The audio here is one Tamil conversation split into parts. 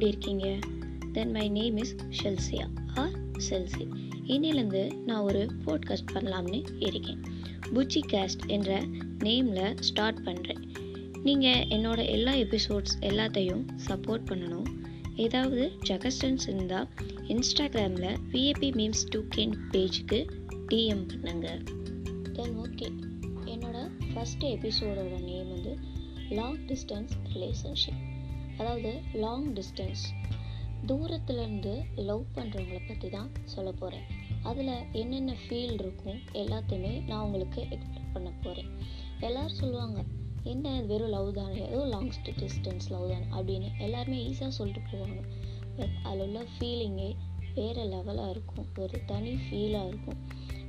எப்படி இருக்கீங்க? Then my name is Chelsea or Chelsea இன்னிலேருந்து நான் ஒரு போட்காஸ்ட் பண்ணலாம்னு இருக்கேன். புச்சி கேஸ்ட் என்ற நேமில் ஸ்டார்ட் பண்ணுறேன் நீங்கள் என்னோட எல்லா எபிசோட்ஸ் எல்லாத்தையும் சப்போர்ட் பண்ணணும். ஏதாவது ஜகஸ்டன்ஸ் இருந்தால் இன்ஸ்டாகிராமில் விஏபி மீம்ஸ் டூ கேன் பேஜுக்கு டிஎம் பண்ணுங்க. தென் ஓகே என்னோட ஃபஸ்ட் எபிசோடோட நேம் வந்து லாங் டிஸ்டன்ஸ் ரிலேஷன்ஷிப் அதாவது லாங் டிஸ்டன்ஸ் தூரத்துலேருந்து லவ் பண்ணுறவங்கள பற்றி தான் சொல்ல போகிறேன் அதில் என்னென்ன ஃபீல் இருக்கும் எல்லாத்தையுமே நான் உங்களுக்கு எக்ஸ்பிளைன் பண்ண போகிறேன் எல்லோரும் சொல்லுவாங்க என்ன வெறும் லவ் தானே? ஏதோ லாங் டிஸ்டன்ஸ் லவ் தானே? அப்படின்னு எல்லாருமே ஈஸியாக சொல்லிட்டு போவாங்க. பட் அதில் உள்ள ஃபீலிங்கே வேறு லெவலாக இருக்கும். ஒரு தனி ஃபீலாக இருக்கும்.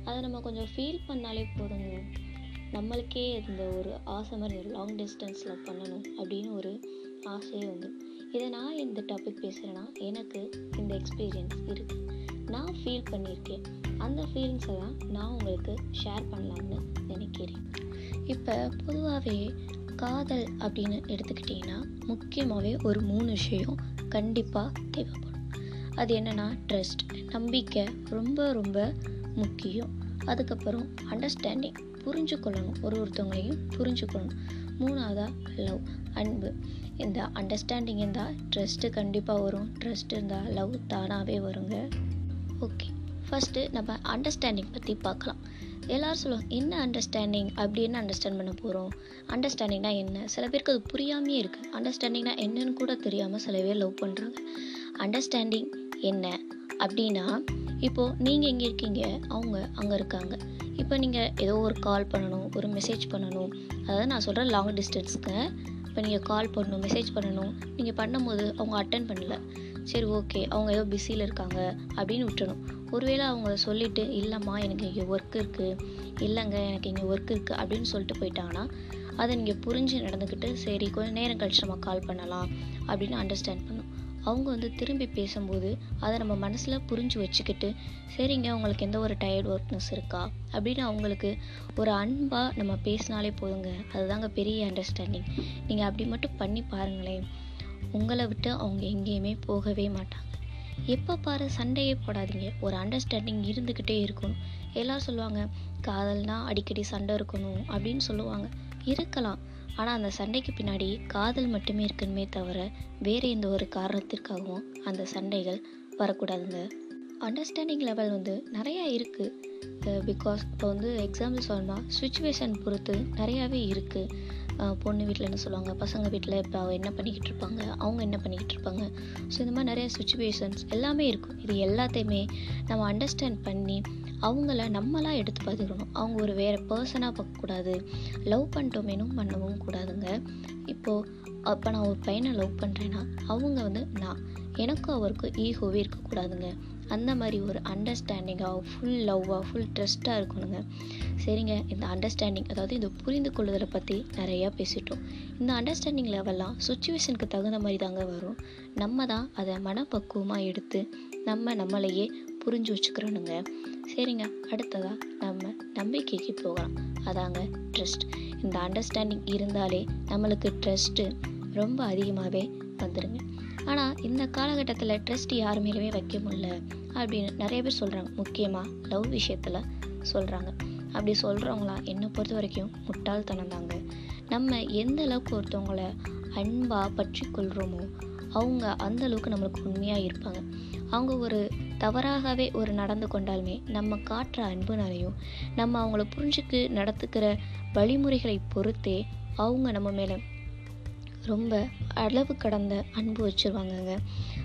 அதை நம்ம கொஞ்சம் ஃபீல் பண்ணாலே போதுங்க. நம்மளுக்கே இந்த ஒரு ஆசை மாதிரி ஒரு லாங் டிஸ்டன்ஸில் பண்ணணும் அப்படின்னு ஒரு ஆசையே வந்து இதை நான் இந்த டாபிக் பேசுகிறேன்னா எனக்கு இந்த எக்ஸ்பீரியன்ஸ் இருக்குது நான் ஃபீல் பண்ணியிருக்கேன். அந்த ஃபீலிங்ஸை தான் நான் உங்களுக்கு ஷேர் பண்ணலாம்னு நினைக்கிறேன். இப்போ பொதுவாகவே காதல் அப்படின்னு எடுத்துக்கிட்டிங்கன்னா முக்கியமாகவே ஒரு மூணு விஷயம் கண்டிப்பாக தேவைப்படும். அது என்னென்னா ட்ரஸ்ட் நம்பிக்கை ரொம்ப ரொம்ப முக்கியம். அதுக்கப்புறம் அண்டர்ஸ்டாண்டிங் புரிஞ்சுக்கொள்ளணும். ஒரு ஒருத்தவங்களையும் புரிஞ்சுக்கொள்ளணும். மூணாவதாக லவ் அன்பு. இந்த அண்டர்ஸ்டாண்டிங் இருந்தால் ட்ரஸ்ட்டு கண்டிப்பாக வரும். ட்ரஸ்ட் இருந்தால் லவ் தானாகவே வருங்க. ஓகே ஃபஸ்ட்டு நம்ம அண்டர்ஸ்டாண்டிங் பற்றி பார்க்கலாம். எல்லோரும் சொல்லுவாங்க என்ன அண்டர்ஸ்டாண்டிங் அப்படி என்ன அண்டர்ஸ்டாண்ட் பண்ண போகிறோம் அண்டர்ஸ்டாண்டிங்னா என்ன? சில பேருக்கு அது புரியாமே இருக்குது அண்டர்ஸ்டாண்டிங்னா என்னன்னு கூட தெரியாமல் சில பேர் லவ் பண்ணுறாங்க அண்டர்ஸ்டாண்டிங் என்ன? அப்படின்னா இப்போது நீங்கள் எங்கே இருக்கீங்க? அவங்க அங்கே இருக்காங்க. இப்போ நீங்கள் ஏதோ ஒரு கால் பண்ணணும் ஒரு மெசேஜ் பண்ணணும். அதாவது நான் சொல்கிறேன் லாங் டிஸ்டன்ஸ்க்கு இப்போ நீங்கள் கால் பண்ணணும் மெசேஜ் பண்ணணும். நீங்கள் பண்ணும்போது அவங்க அட்டன் பண்ணல. சரி ஓகே அவங்க ஏதோ பிஸியில் இருக்காங்க அப்படின்னு விட்டுணும் ஒருவேளை அவங்க சொல்லிவிட்டு இல்லைம்மா எனக்கு இங்கே ஒர்க் இருக்குது இல்லைங்க எனக்கு இங்கே ஒர்க் இருக்குது அப்படின்னு சொல்லிட்டு போயிட்டாங்கன்னா அதை நீங்கள் புரிஞ்சு நடந்துக்கிட்டு சரி கொஞ்சம் நேரம் கழிச்சு நம்ம கால் பண்ணலாம். அப்படின்னு அண்டர்ஸ்டாண்ட் பண்ணும் அவங்க வந்து திரும்பி பேசும்போது அதை நம்ம மனசில் புரிஞ்சு வச்சுக்கிட்டு சரிங்க உங்களுக்கு எந்த ஒரு டயர்ட் ஒர்க்னஸ் இருக்கா? அப்படின்னு அவங்களுக்கு ஒரு அன்பாக நம்ம பேசினாலே போதுங்க. அதுதாங்க பெரிய அண்டர்ஸ்டாண்டிங் நீங்கள் அப்படி மட்டும் பண்ணி பாருங்களேன். உங்களை விட்டு அவங்க எங்கேயுமே போகவே மாட்டாங்க. எப்போ பாரு சண்டையே போடாதீங்க. ஒரு அண்டர்ஸ்டாண்டிங் இருந்துக்கிட்டே இருக்கணும். எல்லோரும் சொல்லுவாங்க காதல்னா அடிக்கடி சண்டை இருக்கணும் அப்படின்னு சொல்லுவாங்க. இருக்கலாம். ஆனால் அந்த சண்டைக்கு பின்னாடி காதல் மட்டுமே இருக்கணுமே தவிர வேறு எந்த ஒரு காரணத்திற்காகவும் அந்த சண்டைகள் வரக்கூடாதுங்க. அண்டர்ஸ்டாண்டிங் லெவல் வந்து நிறையா இருக்குது பிகாஸ் இப்போ வந்து எக்ஸாம்பிள் சொல்லணும்னா சுச்சுவேஷன் பொறுத்து நிறையாவே இருக்குது பொண்ணு வீட்டில் என்ன சொல்லுவாங்க பசங்க வீட்டில் இப்போ அவங்க என்ன பண்ணிக்கிட்டு இருப்பாங்க அவங்க என்ன பண்ணிக்கிட்டு இருப்பாங்க. ஸோ இந்த மாதிரி நிறைய சுச்சுவேஷன்ஸ் எல்லாமே இருக்கும். இது எல்லாத்தையுமே நம்ம அண்டர்ஸ்டாண்ட் பண்ணி அவங்கள நம்மளாக எடுத்து பார்த்துக்கணும். அவங்க ஒரு வேறு பர்சனாக பார்க்கக்கூடாது. லவ் பண்ணிட்டோமேனும் பண்ணவும் கூடாதுங்க. இப்போது அப்போ நான் ஒரு பையனை லவ் பண்ணுறேன்னா அவங்க வந்து நான். எனக்கும் அவருக்கும் ஈகோவே இருக்கக்கூடாதுங்க. அந்த மாதிரி ஒரு அண்டர்ஸ்டாண்டிங்காக ஃபுல் லவ்வாக ஃபுல் ட்ரஸ்ட்டாக இருக்கணுங்க. சரிங்க இந்த அண்டர்ஸ்டாண்டிங் அதாவது இந்த புரிந்து கொள்ளுதலை பற்றி நிறையா பேசிட்டோம். இந்த அண்டர்ஸ்டாண்டிங் லெவல்லாம் சுச்சுவேஷனுக்கு தகுந்த மாதிரி தாங்க வரும். நம்ம தான் அதை மனப்பக்குவமாக எடுத்து நம்ம நம்மளையே புரிஞ்சு வச்சுக்கிறோனுங்க சரிங்க அடுத்ததாக நம்ம நம்பிக்கைக்கு போகலாம். அதாங்க ட்ரஸ்ட் இந்த அண்டர்ஸ்டாண்டிங் இருந்தாலே நம்மளுக்கு ட்ரஸ்ட்டு ரொம்ப அதிகமாகவே வந்துடுங்க ஆனால் இந்த காலகட்டத்தில் ட்ரஸ்ட் யார் மேலேயுமே வைக்க முடியல அப்படின்னு நிறைய பேர் சொல்கிறாங்க முக்கியமாக லவ் விஷயத்தில் சொல்கிறாங்க அப்படி சொல்கிறவங்களாம் என்னை பொறுத்த வரைக்கும் முட்டாள்தனம் தாங்க. நம்ம எந்த அளவுக்கு ஒருத்தவங்கள அன்பாக பற்றி கொள்கிறோமோ அவங்க அந்த அளவுக்கு நம்மளுக்கு உண்மையாக இருப்பாங்க. அவங்க ஒரு தவறாகவே ஒரு நடந்து கொண்டாலுமே நம்ம காட்டுற அன்புனாலையும் நம்ம அவங்கள புரிஞ்சுக்கு நடத்துக்கிற வழிமுறைகளை பொறுத்தே அவங்க நம்ம மேலே ரொம்ப அளவு கடந்த அன்பு வச்சுருவாங்கங்க.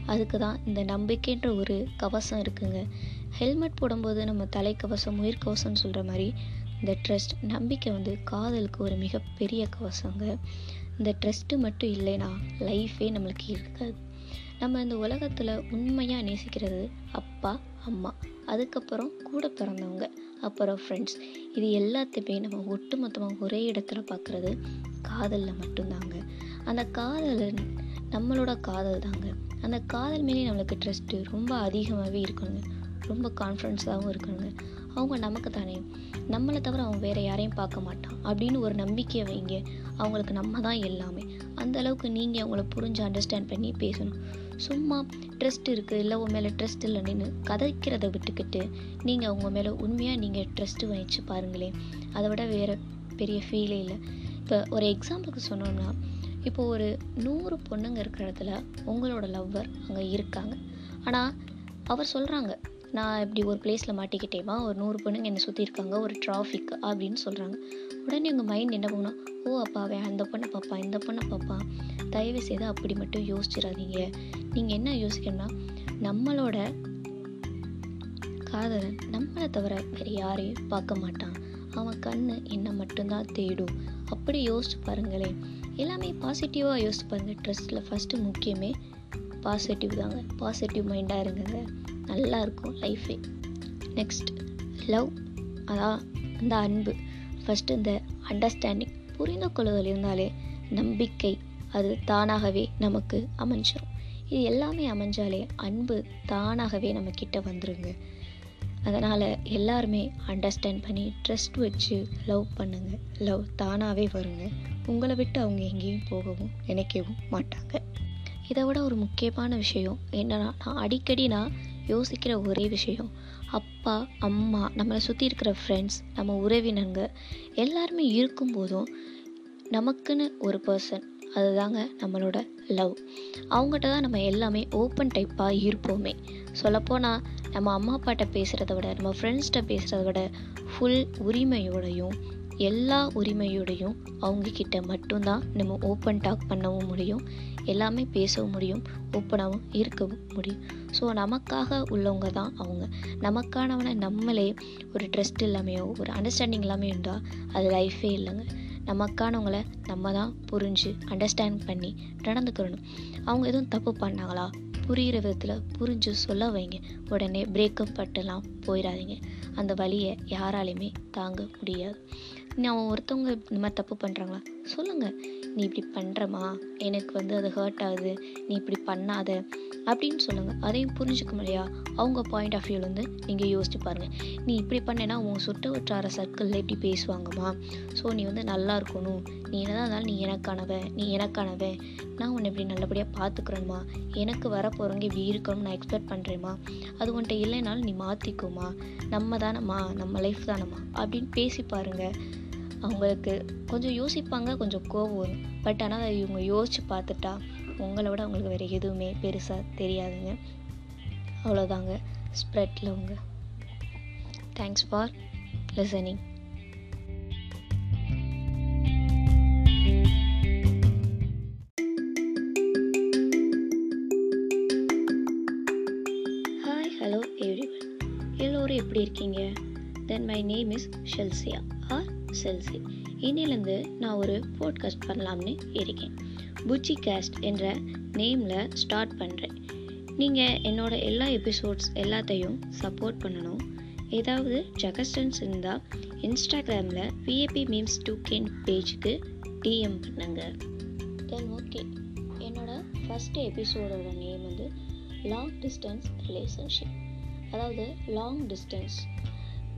அதுக்கு தான் இந்த நம்பிக்கைன்ற ஒரு கவசம் இருக்குங்க. ஹெல்மெட் போடும்போது நம்ம தலைக்கவசம் உயிர்கவசம்னு சொல்கிற மாதிரி இந்த ட்ரஸ்ட் நம்பிக்கை வந்து காதலுக்கு ஒரு மிகப்பெரிய கவசங்க. இந்த ட்ரஸ்ட்டு மட்டும் இல்லைன்னா லைஃபே நம்மளுக்கு இருக்காது. நம்ம இந்த உலகத்தில் உண்மையாக நேசிக்கிறது அப்பா அம்மா அதுக்கப்புறம் கூட பிறந்தவங்க அப்புறம் ஃப்ரெண்ட்ஸ் இது எல்லாத்தையுமே நம்ம ஒட்டுமொத்தமாக ஒரே இடத்துல பார்க்குறது காதலில் மட்டும்தாங்க. அந்த காதல் நம்மளோட காதல் தாங்க. அந்த காதல் மேலே நம்மளுக்கு ட்ரஸ்ட்டு ரொம்ப அதிகமாகவே இருக்கணுங்க. ரொம்ப கான்ஃபிடென்ஸாகவும் இருக்கணுங்க. அவங்க நமக்கு தானே. நம்மளை தவிர அவன் வேறு யாரையும் பார்க்க மாட்டான். அப்படின்னு ஒரு நம்பிக்கையை வைங்க. அவங்களுக்கு நம்ம தான் எல்லாமே. அந்த அளவுக்கு நீங்கள் அவங்கள புரிஞ்சு அண்டர்ஸ்டாண்ட் பண்ணி பேசணும். சும்மா ட்ரஸ்ட் இருக்குது இல்லை உன் மேலே ட்ரஸ்ட் இல்லைன்னு கதைக்கிறத விட்டுக்கிட்டு நீங்கள் அவங்க மேலே உண்மையாக நீங்கள் ட்ரஸ்ட்டு வச்சு பாருங்களேன். அதை விட வேறு பெரிய ஃபீலே இல்லை. இப்போ ஒரு எக்ஸாம்பிளுக்கு சொன்னோம்னா இப்போ ஒரு நூறு பொண்ணுங்க இருக்கிற இடத்துல உங்களோட லவ்வர் அங்கே இருக்காங்க. ஆனால் அவர் சொல்கிறாங்க நான் இப்படி ஒரு பிளேஸில் மாட்டிக்கிட்டேமா ஒரு நூறு பொண்ணுங்க என்னை சுற்றி இருக்காங்க. ஒரு டிராஃபிக் அப்படின்னு சொல்கிறாங்க உடனே உங்கள் மைண்ட் என்ன பண்ணால் ஓ அப்பாவே அந்த பொண்ணை பார்ப்பான் இந்த பொண்ணை பார்ப்பான் தயவு செய்து அப்படி மட்டும் யோசிச்சிடாதீங்க. நீங்கள் என்ன யோசிக்கணும்னா நம்மளோட காதலன் நம்மளை தவிர வேறு யாரையும் பார்க்க மாட்டான். அவன் கண்ணு என்னை மட்டும்தான் தேடும். அப்படி யோசிச்சு பாருங்களேன். எல்லாமே பாசிட்டிவாக யோசிச்சு பாருங்கள் ட்ரெஸ்ட்டில் ஃபஸ்ட்டு முக்கியமே பாசிட்டிவ் தாங்க. பாசிட்டிவ் மைண்டாக இருங்க. நல்லா இருக்கும் லைஃபே நெக்ஸ்ட் லவ் அதான் அந்த அன்பு. ஃபஸ்ட்டு இந்த அண்டர்ஸ்டாண்டிங் புரிந்து கொள்ளுதல் இருந்தாலே நம்பிக்கை அது தானாகவே நமக்கு அமைஞ்சிடும் இது எல்லாமே அமைஞ்சாலே அன்பு தானாகவே நம்ம கிட்ட வந்துருங்க. அதனால் எல்லாருமே அண்டர்ஸ்டாண்ட் பண்ணி ட்ரஸ்ட் வச்சு லவ் பண்ணுங்கள் லவ் தானாகவே வருங்க. உங்களை விட்டு அவங்க எங்கேயும் போகவும் நினைக்கவும் மாட்டாங்க. இதை விட ஒரு முக்கியமான விஷயம் என்னன்னா நான் அடிக்கடி நான் யோசிக்கிற ஒரே விஷயம் அப்பா அம்மா நம்மளை சுற்றி இருக்கிற ஃப்ரெண்ட்ஸ் நம்ம உறவினங்க எல்லாருமே இருக்கும்போதும் நமக்குன்னு ஒரு பர்சன் அதுதாங்க நம்மளோட லவ் அவங்ககிட்ட தான் நம்ம எல்லாமே ஓப்பன் டைப்பாக இருப்போமே. சொல்லப்போனால் நம்ம அம்மா அப்பாட்ட பேசுகிறத விட நம்ம ஃப்ரெண்ட்ஸ்கிட்ட பேசுகிறத விட ஃபுல் உரிமையோடையும் எல்லா உரிமையோடையும் அவங்கக்கிட்ட மட்டும்தான் நம்ம ஓப்பன் டாக் பண்ணவும் முடியும். எல்லாமே பேசவும் முடியும் ஓப்பனாகவும் இருக்கவும் முடியும். ஸோ நமக்காக உள்ளவங்க தான் அவங்க. நமக்கானவனை நம்மளே ஒரு ட்ரஸ்ட் இல்லாமையோ ஒரு அண்டர்ஸ்டாண்டிங் இல்லாமல் இருந்தால் அது லைஃபே இல்லைங்க. நமக்கானவங்கள நம்ம தான் புரிஞ்சு அண்டர்ஸ்டாண்ட் பண்ணி நடந்துக்கிறணும் அவங்க எதுவும் தப்பு பண்ணாங்களா? புரிகிற விதத்தில் புரிஞ்சு சொல்ல வைங்க. உடனே பிரேக்கப் பட்டுலாம் போயிடாதீங்க அந்த வழியை யாராலையுமே தாங்க முடியாது. நான் ஒருத்தவங்க இந்த மாதிரி தப்பு பண்ணுறாங்களா சொல்லுங்கள் நீ இப்படி பண்ணுறமா எனக்கு வந்து அது ஹர்ட் ஆகுது. நீ இப்படி பண்ணாத. அப்படின்னு சொல்லுங்கள் அதையும் புரிஞ்சுக்கும் இல்லையா? அவங்க பாயிண்ட் ஆஃப் வியூலேருந்து நீங்கள் யோசிச்சு பாருங்கள் நீ இப்படி பண்ணேன்னா உன் சுட்டு வட்டார சர்க்கிளில் இப்படி பேசுவாங்கம்மா? ஸோ நீ வந்து நல்லா இருக்கணும். நீ என்னதான் இருந்தாலும் நீ எனக்கானவன். நீ எனக்கானவன். நான் உன்னை இப்படி நல்லபடியாக பார்த்துக்கிறேம்மா எனக்கு வரப்போகிறவங்க இப்படி இருக்கணும்னு நான் எக்ஸ்பெக்ட் பண்ணுறேம்மா அது உன்ட்ட இல்லைனாலும் நீ மாற்றிக்கோமா நம்ம தானம்மா. நம்ம லைஃப் தானம்மா. அப்படின்னு பேசி பாருங்கள் அவங்களுக்கு கொஞ்சம் யோசிப்பாங்க கொஞ்சம் கோவம் வரும். பட் ஆனால் அதை இவங்க யோசித்து பார்த்துட்டா உங்களை விட அவங்களுக்கு வேறு எதுவுமே பெருசாக தெரியாதுங்க. அவ்வளோதாங்க ஸ்ப்ரெட்டில் உங்க thanks for listening hi hello everyone எல்லோரும் எப்படி இருக்கீங்க? Then my name is Chelsea or இன்னிலேருந்து நான் ஒரு போட்காஸ்ட் பண்ணலாம்னு இருக்கேன். புச்சி காஸ்ட் என்ற நேமில் ஸ்டார்ட் பண்ணுறேன் நீங்கள் என்னோடய எல்லா எபிசோட்ஸ் எல்லாத்தையும் சப்போர்ட் பண்ணணும். ஏதாவது ஜகஸ்டன்ஸ் இருந்தால் இன்ஸ்டாகிராமில் விஏபி மீம்ஸ் டூ கேன் பேஜுக்கு டிஎம் பண்ணுங்க. தென் ஓகே என்னோடய ஃபஸ்ட்டு எபிசோடோட நேம் வந்து லாங் டிஸ்டன்ஸ் ரிலேஷன்ஷிப் அதாவது லாங் டிஸ்டன்ஸ்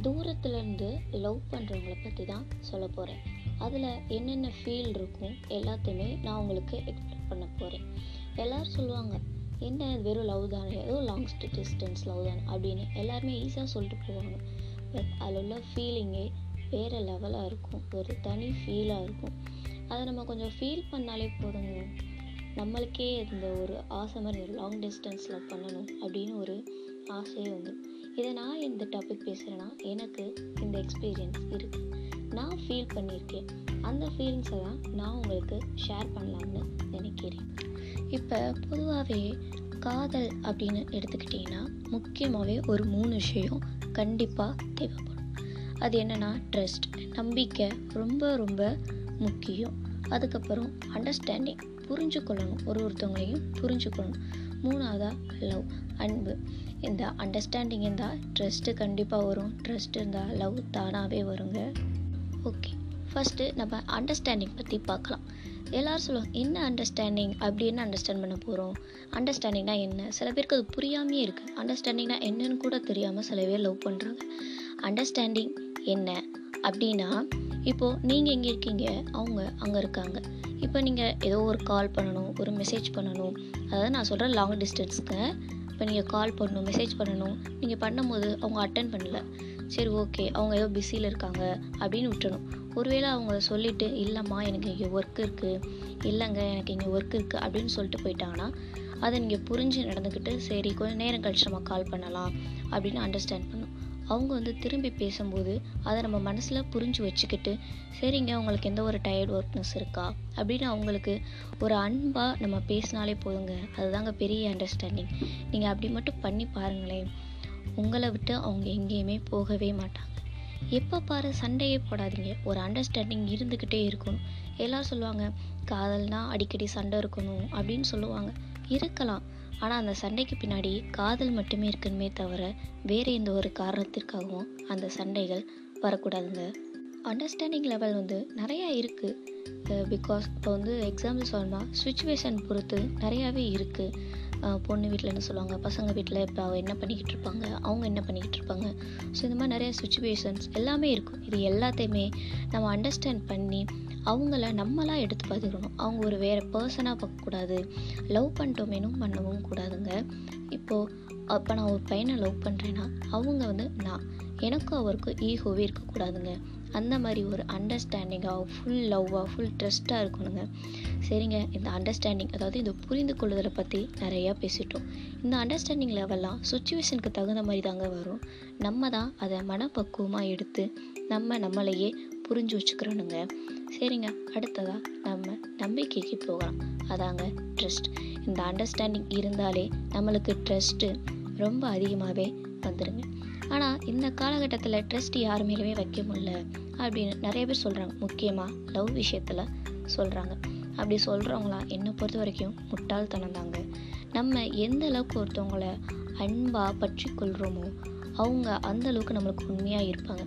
தூரத்துலேருந்து லவ் பண்ணுறவங்கள பற்றி தான் சொல்ல போகிறேன் அதில் என்னென்ன ஃபீல் இருக்கும் எல்லாத்தையுமே நான் உங்களுக்கு எக்ஸ்பிளைன் பண்ண போகிறேன் எல்லோரும் சொல்லுவாங்க என்ன வெறும் லவ் தானே? ஏதோ லாங் டிஸ்டன்ஸ் லவ் தானே? அப்படின்னு எல்லாருமே ஈஸியாக சொல்லிட்டு போவாங்க. பட் அதில் உள்ள ஃபீலிங்கே வேறு லெவலாக இருக்கும். ஒரு தனி ஃபீலாக இருக்கும். அதை நம்ம கொஞ்சம் ஃபீல் பண்ணாலே போதுங்க. நம்மளுக்கே இந்த ஒரு ஆசை மாதிரி ஒரு லாங் டிஸ்டன்ஸில் பண்ணணும் அப்படின்னு ஒரு ஆசையே வந்துடும் இதை நான் இந்த டாபிக் பேசுகிறேன்னா எனக்கு இந்த எக்ஸ்பீரியன்ஸ் இருக்குது நான் ஃபீல் பண்ணியிருக்கேன். அந்த ஃபீலிங்ஸை தான் நான் உங்களுக்கு ஷேர் பண்ணலாம்னு நினைக்கிறேன். இப்போ பொதுவாகவே காதல் அப்படின்னு எடுத்துக்கிட்டிங்கன்னா முக்கியமாகவே ஒரு மூணு விஷயம் கண்டிப்பாக தேவைப்படும். அது என்னென்னா ட்ரஸ்ட் நம்பிக்கை ரொம்ப ரொம்ப முக்கியம். அதுக்கப்புறம் அண்டர்ஸ்டாண்டிங் புரிஞ்சுக்கொள்ளணும். ஒரு ஒருத்தவங்களையும் புரிஞ்சுக்கொள்ளணும் மூணாவதாக லவ் அன்பு. இந்த அண்டர்ஸ்டாண்டிங் இருந்தால் ட்ரஸ்ட்டு கண்டிப்பாக வரும். ட்ரஸ்ட் இருந்தால் லவ் தானாகவே வருங்க. ஓகே ஃபஸ்ட்டு நம்ம அண்டர்ஸ்டாண்டிங் பற்றி பார்க்கலாம். எல்லோரும் சொல்லுவாங்க என்ன அண்டர்ஸ்டாண்டிங் அப்படி என்ன அண்டர்ஸ்டாண்ட் பண்ண போகிறோம் அண்டர்ஸ்டாண்டிங்னா என்ன? சில பேருக்கு அது புரியாமையே இருக்குது அண்டர்ஸ்டாண்டிங்னா என்னன்னு கூட தெரியாமல் சில பேர் லவ் பண்ணுறாங்க அண்டர்ஸ்டாண்டிங் என்ன? அப்படின்னா இப்போது நீங்கள் எங்கே இருக்கீங்க? அவங்க அங்கே இருக்காங்க. இப்போ நீங்கள் ஏதோ ஒரு கால் பண்ணணும் ஒரு மெசேஜ் பண்ணணும். அதாவது நான் சொல்கிறேன் லாங் டிஸ்டன்ஸ்க்கு இப்போ நீங்கள் கால் பண்ணணும் மெசேஜ் பண்ணணும். நீங்கள் பண்ணும்போது அவங்க அட்டன் பண்ணல. சரி ஓகே அவங்க ஏதோ பிஸியில் இருக்காங்க அப்படின்னு விட்டுறணும். ஒருவேளை அவங்க சொல்லிவிட்டு இல்லைம்மா எனக்கு இங்கே ஒர்க் இருக்குது இல்லைங்க எனக்கு இங்கே ஒர்க் இருக்குது அப்படின்னு சொல்லிட்டு போயிட்டாங்கன்னா அதை நீங்கள் புரிஞ்சு நடந்துக்கிட்டு சரி கொஞ்சம் நேரம் கழிச்சு நம்ம கால் பண்ணலாம். அப்படின்னு அண்டர்ஸ்டாண்ட் பண்ணணும். அவங்க வந்து திரும்பி பேசும்போது அதை நம்ம மனசில் புரிஞ்சு வச்சுக்கிட்டு சரிங்க உங்களுக்கு எந்த ஒரு டயர்ட் ஒர்க்னஸ் இருக்கா? அப்படின்னு அவங்களுக்கு ஒரு அன்பாக நம்ம பேசினாலே போதுங்க. அதுதாங்க பெரிய அண்டர்ஸ்டாண்டிங் நீங்கள் அப்படி மட்டும் பண்ணி பாருங்களேன். உங்களை விட்டு அவங்க எங்கேயுமே போகவே மாட்டாங்க. எப்போ பாரு சண்டையே போடாதீங்க. ஒரு அண்டர்ஸ்டாண்டிங் இருந்துக்கிட்டே இருக்கணும். எல்லோரும் சொல்லுவாங்க காதல்னா அடிக்கடி சண்டை இருக்கணும் அப்படின்னு சொல்லுவாங்க. இருக்கலாம். ஆனால் அந்த சண்டைக்கு பின்னாடி காதல் மட்டுமே இருக்கணுமே தவிர வேறு எந்த ஒரு காரணத்திற்காகவும் அந்த சண்டைகள் வரக்கூடாதுங்க. அண்டர்ஸ்டாண்டிங் லெவல் வந்து நிறையா இருக்குது பிகாஸ் இப்போ வந்து எக்ஸாம்பிள் சொல்லணும்னா சுச்சுவேஷன் பொறுத்து நிறையாவே இருக்குது பொண்ணு வீட்டில் என்ன சொல்லுவாங்க பசங்க வீட்டில் இப்போ அவள் என்ன பண்ணிக்கிட்டு இருப்பாங்க அவங்க என்ன பண்ணிக்கிட்டு இருப்பாங்க. ஸோ இந்த மாதிரி நிறைய சுச்சுவேஷன்ஸ் எல்லாமே இருக்கும் இது எல்லாத்தையுமே நம்ம அண்டர்ஸ்டாண்ட் பண்ணி அவங்கள நம்மளாக எடுத்து பார்த்துக்கணும். அவங்க ஒரு வேறு பர்சனாக பார்க்கக்கூடாது லவ் பண்ணிட்டோமேனும் பண்ணவும் கூடாதுங்க. இப்போது அப்போ நான் ஒரு பையனை லவ் பண்ணுறேன்னா அவங்க வந்து நான் எனக்கும் அவருக்கும் ஈகோவே இருக்கக்கூடாதுங்க. அந்த மாதிரி ஒரு அண்டர்ஸ்டாண்டிங்காக ஃபுல் லவ்வாக ஃபுல் ட்ரெஸ்ட்டாக இருக்கணுங்க. சரிங்க இந்த அண்டர்ஸ்டாண்டிங் அதாவது இந்த புரிந்து கொள்ளுதலை பற்றி நிறையா பேசிட்டோம். இந்த அண்டர்ஸ்டாண்டிங் லெவல்லாம் சுச்சுவேஷனுக்கு தகுந்த மாதிரி தாங்க வரும். நம்ம தான் அதை மனப்பக்குவமாக எடுத்து நம்ம நம்மளையே புரிஞ்சு வச்சுக்கிறோனுங்க சரிங்க அடுத்ததாக நம்ம நம்பிக்கைக்கு போகலாம். அதாங்க ட்ரஸ்ட் இந்த அண்டர்ஸ்டாண்டிங் இருந்தாலே நம்மளுக்கு ட்ரஸ்ட்டு ரொம்ப அதிகமாகவே வந்துடுங்க ஆனால் இந்த காலகட்டத்தில் ட்ரஸ்ட் யார் மேலேயுமே வைக்க முடியல அப்படின்னு நிறைய பேர் சொல்கிறாங்க முக்கியமாக லவ் விஷயத்தில் சொல்கிறாங்க அப்படி சொல்கிறவங்களாம் என்னை பொறுத்த வரைக்கும் முட்டாள்தனம் தாங்க. நம்ம எந்த அளவுக்கு ஒருத்தவங்கள அன்பாக பற்றி கொள்கிறோமோ அவங்க அந்த அளவுக்கு நம்மளுக்கு உண்மையாக இருப்பாங்க.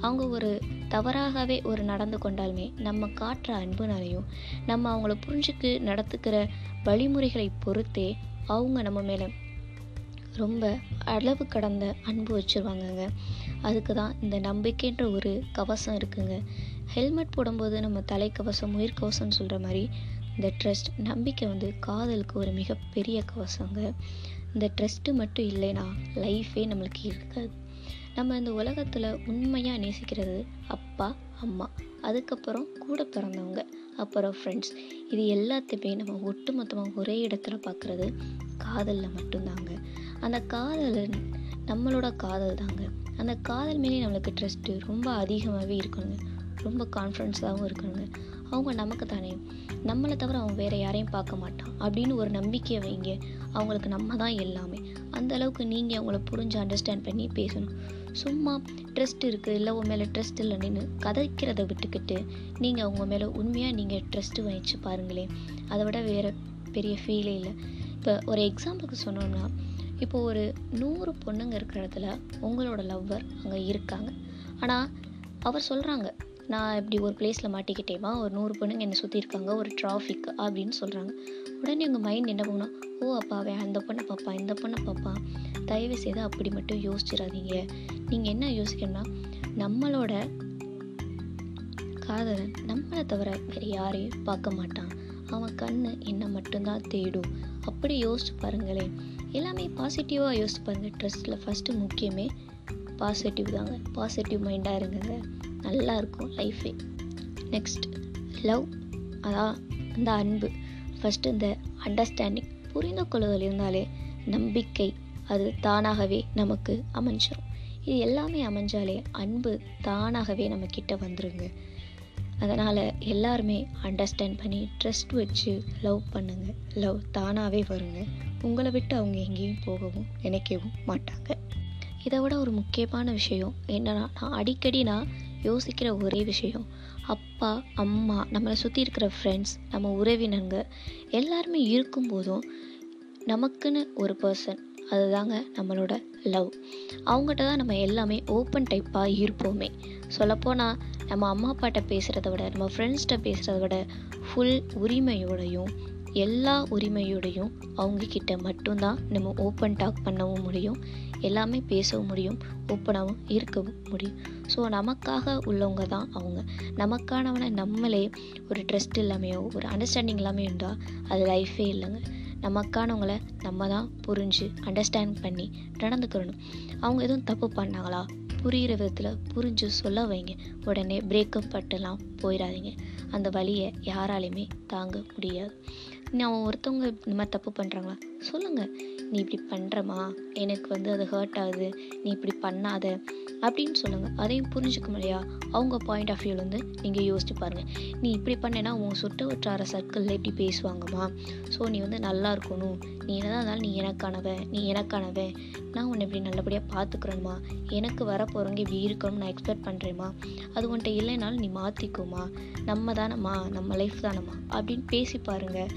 அவங்க ஒரு தவறாகவே ஒரு நடந்து கொண்டாலுமே நம்ம காட்டுற அன்புனாலையும் நம்ம அவங்கள புரிஞ்சுக்கு நடத்துக்கிற வழிமுறைகளை பொறுத்தே அவங்க நம்ம மேலே ரொம்ப அளவு கடந்த அன்பு வச்சுருவாங்கங்க. அதுக்கு தான் இந்த நம்பிக்கைன்ற ஒரு கவசம் இருக்குங்க. ஹெல்மெட் போடும்போது நம்ம தலைக்கவசம் உயிர்கவசம்னு சொல்கிற மாதிரி இந்த ட்ரஸ்ட் நம்பிக்கை வந்து காதலுக்கு ஒரு மிகப்பெரிய கவசங்க. இந்த ட்ரஸ்ட்டு மட்டும் இல்லைன்னா லைஃபே நம்மளுக்கு இருக்காது. நம்ம இந்த உலகத்தில் உண்மையாக நேசிக்கிறது அப்பா அம்மா அதுக்கப்புறம் கூட பிறந்தவங்க அப்புறம் ஃப்ரெண்ட்ஸ் இது எல்லாத்தையுமே நம்ம ஒட்டுமொத்தமாக ஒரே இடத்துல பார்க்குறது காதலில் மட்டும்தாங்க. அந்த காதல் நம்மளோட காதல் தாங்க. அந்த காதல் மேலே நம்மளுக்கு ட்ரஸ்ட்டு ரொம்ப அதிகமாகவே இருக்கணுங்க. ரொம்ப கான்ஃபிடென்ஸாகவும் இருக்கணுங்க. அவங்க நமக்கு தானே. நம்மளை தவிர அவங்க வேறு யாரையும் பார்க்க மாட்டான். அப்படின்னு ஒரு நம்பிக்கையை வைங்க. அவங்களுக்கு நம்ம தான் எல்லாமே. அந்த அளவுக்கு நீங்கள் அவங்கள புரிஞ்சு அண்டர்ஸ்டாண்ட் பண்ணி பேசணும். சும்மா ட்ரஸ்ட் இருக்குது இல்லை உன் மேலே ட்ரஸ்ட் இல்லை நின்று கதைக்கிறத விட்டுக்கிட்டு நீங்கள் அவங்க மேலே உண்மையாக நீங்கள் ட்ரஸ்ட்டு வச்சு பாருங்களேன். அதை விட வேறு பெரிய ஃபீலே இல்லை. இப்போ ஒரு எக்ஸாம்பிளுக்கு சொன்னோம்னா இப்போ ஒரு நூறு பொண்ணுங்க இருக்கிற இடத்துல உங்களோட லவ்வர் அங்கே இருக்காங்க. ஆனால் அவர் சொல்கிறாங்க நான் இப்படி ஒரு பிளேஸில் மாட்டிக்கிட்டேமா ஒரு நூறு பொண்ணுங்க என்னை சுற்றி இருக்காங்க. ஒரு டிராஃபிக் அப்படின்னு சொல்கிறாங்க உடனே உங்கள் மைண்ட் என்ன போகணும் ஓ அப்பாவே அந்த பொண்ணை பார்ப்பான் இந்த பொண்ணை பார்ப்பான் தயவு செய்து அப்படி மட்டும் யோசிச்சிடாதீங்க. நீங்கள் என்ன யோசிக்கணும்னா நம்மளோட காதலன் நம்மளை தவிர வேறு யாரையும் பார்க்க மாட்டான். அவன் கண்ணு என்னை மட்டும்தான் தேடும். அப்படி யோசிச்சு பாருங்களேன். எல்லாமே பாசிட்டிவாக யோசிச்சு பாருங்கள் ட்ரெஸ்ட்டில் ஃபஸ்ட்டு முக்கியமே பாசிட்டிவ் தாங்க. பாசிட்டிவ் மைண்டாக இருங்க நல்லா இருக்கும் லைஃபே நெக்ஸ்ட் லவ் அதான் இந்த அன்பு. ஃபஸ்ட்டு இந்த அண்டர்ஸ்டாண்டிங் புரிந்து கொள்ளுதல் இருந்தாலே நம்பிக்கை அது தானாகவே நமக்கு அமைஞ்சிடும் இது எல்லாமே அமைஞ்சாலே அன்பு தானாகவே நம்ம கிட்ட வந்துருங்க. அதனால் எல்லாருமே அண்டர்ஸ்டாண்ட் பண்ணி ட்ரஸ்ட் வச்சு லவ் பண்ணுங்க. லவ் தானாகவே வருங்க. உங்களை விட்டு அவங்க எங்கேயும் போகவும் நினைக்கவும் மாட்டாங்க. இதை விட ஒரு முக்கியமான விஷயம் என்னன்னா நான் அடிக்கடி நான் யோசிக்கிற ஒரே விஷயம் அப்பா அம்மா நம்மளை சுற்றி இருக்கிற ஃப்ரெண்ட்ஸ் நம்ம உறவினங்க எல்லாருமே இருக்கும்போதும் நமக்குன்னு ஒரு பர்சன் அதுதாங்க நம்மளோட லவ் அவங்ககிட்ட தான் நம்ம எல்லாமே ஓப்பன் டைப்பாக இருப்போமே. சொல்லப்போனால் நம்ம அம்மா அப்பாட்ட பேசுகிறத விட நம்ம ஃப்ரெண்ட்ஸ்கிட்ட பேசுகிறத விட ஃபுல் உரிமையோடையும் எல்லா உரிமையோடையும் அவங்கக்கிட்ட மட்டும்தான் நம்ம ஓப்பன் டாக் பண்ணவும் முடியும். எல்லாமே பேசவும் முடியும் ஓப்பனாகவும் இருக்கவும் முடியும். ஸோ நமக்காக உள்ளவங்க தான் அவங்க. நமக்கானவனை நம்மளே ஒரு ட்ரஸ்ட் இல்லாமையோ ஒரு அண்டர்ஸ்டாண்டிங் இல்லாமல் இருந்தால் அது லைஃபே இல்லைங்க. நமக்கானவங்களை நம்ம தான் புரிஞ்சு அண்டர்ஸ்டாண்ட் பண்ணி நடந்துக்கிறணும். அவங்க எதுவும் தப்பு பண்ணாங்களா? புரிகிற விதத்தில் புரிஞ்சு சொல்ல வைங்க. உடனே பிரேக்கப் பட்டுலாம் போயிடாதீங்க அந்த வழியை யாராலையுமே தாங்க முடியாது. நான் ஒருத்தவங்க இந்த மாதிரி தப்பு பண்ணுறாங்களா சொல்லுங்கள் நீ இப்படி பண்ணுறமா எனக்கு வந்து அது ஹர்ட் ஆகுது. நீ இப்படி பண்ணாத. அப்படின்னு சொல்லுங்கள் அதையும் புரிஞ்சுக்க முடியா? அவங்க பாயிண்ட் ஆஃப் வியூலேருந்து வந்து நீங்கள் யோசிச்சு பாருங்கள் நீ இப்படி பண்ணேன்னா உன் சுட்ட வட்டார சர்க்கிளில் எப்படி பேசுவாங்கம்மா. ஸோ நீ வந்து நல்லா இருக்கணும். நீ என்னதான் இருந்தாலும் நீ எனக்கானவன் நீ எனக்கானவன். நான் உன்னை இப்படி நல்லபடியாக பார்த்துக்கிறேம்மா எனக்கு வரப்போகிறவங்க இப்படி இருக்கணும்னு நான் எக்ஸ்பெக்ட் பண்ணுறேம்மா அது உன்ட்ட இல்லைனாலும் நீ மாற்றிக்கோமா நம்ம தானம்மா. நம்ம லைஃப் தானம்மா. அப்படின்னு பேசி பாருங்கள்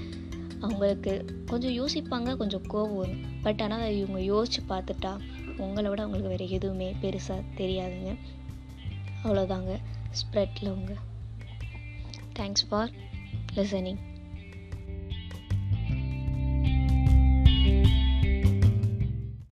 அவங்களுக்கு கொஞ்சம் யோசிப்பாங்க கொஞ்சம் கோவம் வரும். பட் ஆனால் அதை இவங்க யோசித்து பார்த்துட்டா உங்களை விட அவங்களுக்கு வேறு எதுவுமே பெருசாக தெரியாதுங்க. அவ்வளோதாங்க ஸ்ப்ரெட் உங்க தேங்க்ஸ் ஃபார் லிசனிங்